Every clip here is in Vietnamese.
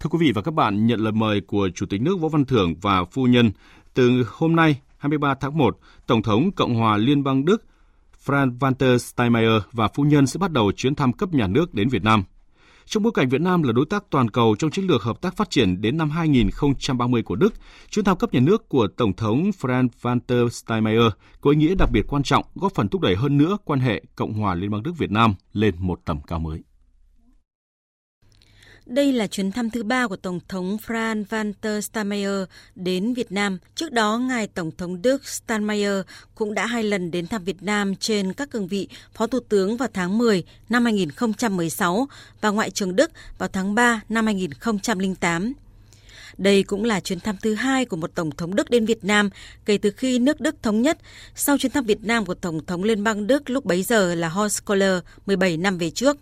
Thưa quý vị và các bạn, nhận lời mời của Chủ tịch nước Võ Văn Thưởng và phu nhân, từ hôm nay 23 tháng 1, Tổng thống Cộng hòa Liên bang Đức Frank Walter Steinmeier và phu nhân sẽ bắt đầu chuyến thăm cấp nhà nước đến Việt Nam. Trong bối cảnh Việt Nam là đối tác toàn cầu trong chiến lược hợp tác phát triển đến năm 2030 của Đức, chuyến thăm cấp nhà nước của Tổng thống Frank Walter Steinmeier có ý nghĩa đặc biệt quan trọng, góp phần thúc đẩy hơn nữa quan hệ Cộng hòa Liên bang Đức Việt Nam lên một tầm cao mới. Đây là chuyến thăm thứ ba của Tổng thống Franz Walter Steinmeier đến Việt Nam. Trước đó, ngài Tổng thống Đức Steinmeier cũng đã hai lần đến thăm Việt Nam trên các cương vị Phó Thủ tướng vào tháng 10 năm 2016 và Ngoại trưởng Đức vào tháng 3 năm 2008. Đây cũng là chuyến thăm thứ hai của một Tổng thống Đức đến Việt Nam kể từ khi nước Đức thống nhất sau chuyến thăm Việt Nam của Tổng thống Liên bang Đức lúc bấy giờ là Horst Kohler 17 năm về trước.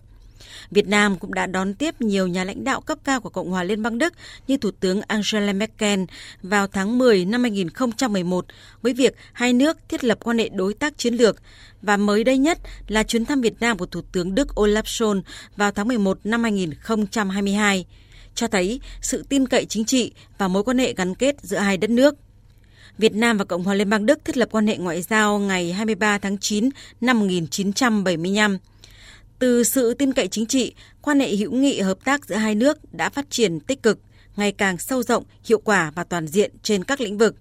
Việt Nam cũng đã đón tiếp nhiều nhà lãnh đạo cấp cao của Cộng hòa Liên bang Đức như Thủ tướng Angela Merkel vào tháng 10 năm 2011 với việc hai nước thiết lập quan hệ đối tác chiến lược và mới đây nhất là chuyến thăm Việt Nam của Thủ tướng Đức Olaf Scholz vào tháng 11 năm 2022 cho thấy sự tin cậy chính trị và mối quan hệ gắn kết giữa hai đất nước. Việt Nam và Cộng hòa Liên bang Đức thiết lập quan hệ ngoại giao ngày 23 tháng 9 năm 1975. Từ sự tin cậy chính trị, quan hệ hữu nghị hợp tác giữa hai nước đã phát triển tích cực, ngày càng sâu rộng, hiệu quả và toàn diện trên các lĩnh vực.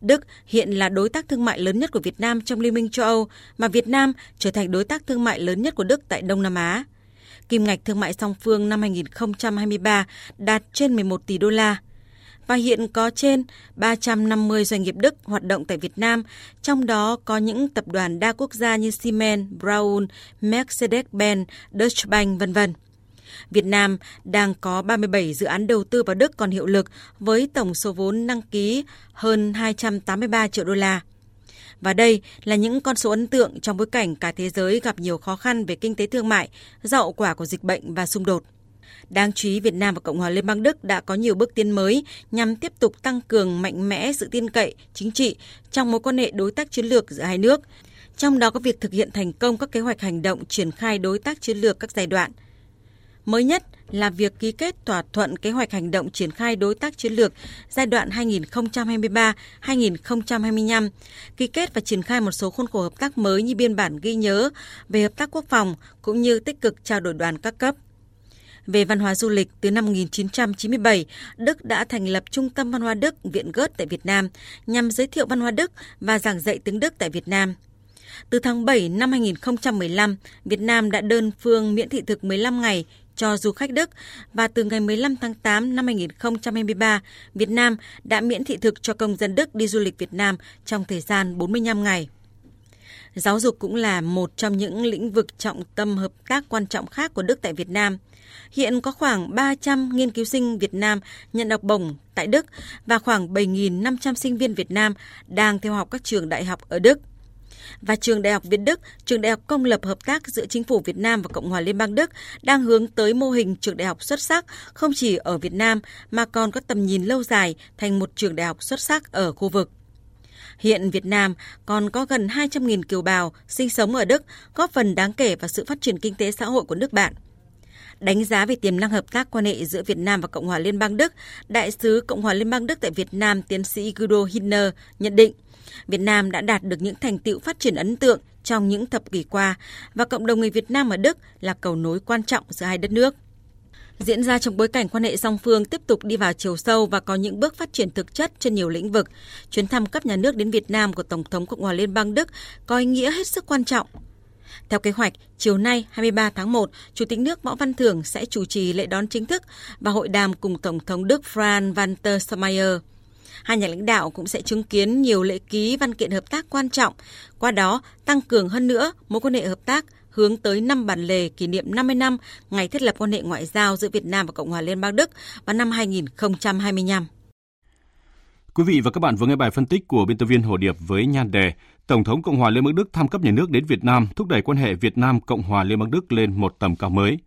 Đức hiện là đối tác thương mại lớn nhất của Việt Nam trong Liên minh châu Âu, mà Việt Nam trở thành đối tác thương mại lớn nhất của Đức tại Đông Nam Á. Kim ngạch thương mại song phương năm 2023 đạt trên 11 tỷ đô la, và hiện có trên 350 doanh nghiệp Đức hoạt động tại Việt Nam, trong đó có những tập đoàn đa quốc gia như Siemens, Braun, Mercedes-Benz, Deutsche Bank, v.v. Việt Nam đang có 37 dự án đầu tư vào Đức còn hiệu lực với tổng số vốn đăng ký hơn 283 triệu đô la. Và đây là những con số ấn tượng trong bối cảnh cả thế giới gặp nhiều khó khăn về kinh tế thương mại do hậu quả của dịch bệnh và xung đột. Đáng chú ý, Việt Nam và Cộng hòa Liên bang Đức đã có nhiều bước tiến mới nhằm tiếp tục tăng cường mạnh mẽ sự tin cậy chính trị trong mối quan hệ đối tác chiến lược giữa hai nước. Trong đó có việc thực hiện thành công các kế hoạch hành động triển khai đối tác chiến lược các giai đoạn. Mới nhất là việc ký kết thỏa thuận kế hoạch hành động triển khai đối tác chiến lược giai đoạn 2023-2025, ký kết và triển khai một số khuôn khổ hợp tác mới như biên bản ghi nhớ về hợp tác quốc phòng cũng như tích cực trao đổi đoàn các cấp về văn hóa du lịch từ năm 1997, Đức đã thành lập Trung tâm Văn hóa Đức Viện Gớt tại Việt Nam nhằm giới thiệu văn hóa Đức và giảng dạy tiếng Đức tại Việt Nam. Từ tháng 7 năm 2015, Việt Nam đã đơn phương miễn thị thực 15 ngày cho du khách Đức và từ ngày 15 tháng 8 năm 2023, Việt Nam đã miễn thị thực cho công dân Đức đi du lịch Việt Nam trong thời gian 45 ngày. Giáo dục cũng là một trong những lĩnh vực trọng tâm hợp tác quan trọng khác của Đức tại Việt Nam. Hiện có khoảng 300 nghiên cứu sinh Việt Nam nhận học bổng tại Đức và khoảng 7.500 sinh viên Việt Nam đang theo học các trường đại học ở Đức và trường Đại học Việt Đức, trường đại học công lập hợp tác giữa chính phủ Việt Nam và Cộng hòa Liên bang Đức đang hướng tới mô hình trường đại học xuất sắc không chỉ ở Việt Nam mà còn có tầm nhìn lâu dài thành một trường đại học xuất sắc ở khu vực. Hiện Việt Nam còn có gần 200.000 kiều bào sinh sống ở Đức, góp phần đáng kể vào sự phát triển kinh tế xã hội của nước bạn. Đánh giá về tiềm năng hợp tác quan hệ giữa Việt Nam và Cộng hòa Liên bang Đức, Đại sứ Cộng hòa Liên bang Đức tại Việt Nam tiến sĩ Guido Hinner nhận định, Việt Nam đã đạt được những thành tựu phát triển ấn tượng trong những thập kỷ qua và cộng đồng người Việt Nam ở Đức là cầu nối quan trọng giữa hai đất nước diễn ra trong bối cảnh quan hệ song phương tiếp tục đi vào chiều sâu và có những bước phát triển thực chất trên nhiều lĩnh vực. Chuyến thăm cấp nhà nước đến Việt Nam của Tổng thống Cộng hòa Liên bang Đức có ý nghĩa hết sức quan trọng. Theo kế hoạch, chiều nay 23 tháng 1, Chủ tịch nước Võ Văn Thưởng sẽ chủ trì lễ đón chính thức và hội đàm cùng Tổng thống Đức Frank Walter Steinmeier. Hai nhà lãnh đạo cũng sẽ chứng kiến nhiều lễ ký văn kiện hợp tác quan trọng, qua đó tăng cường hơn nữa mối quan hệ hợp tác hướng tới năm bản lề kỷ niệm 50 năm ngày thiết lập quan hệ ngoại giao giữa Việt Nam và Cộng hòa Liên bang Đức vào năm 2025. Quý vị và các bạn vừa nghe bài phân tích của biên tập viên Hồ Điệp với nhan đề Tổng thống Cộng hòa Liên bang Đức thăm cấp nhà nước đến Việt Nam thúc đẩy quan hệ Việt Nam Cộng hòa Liên bang Đức lên một tầm cao mới.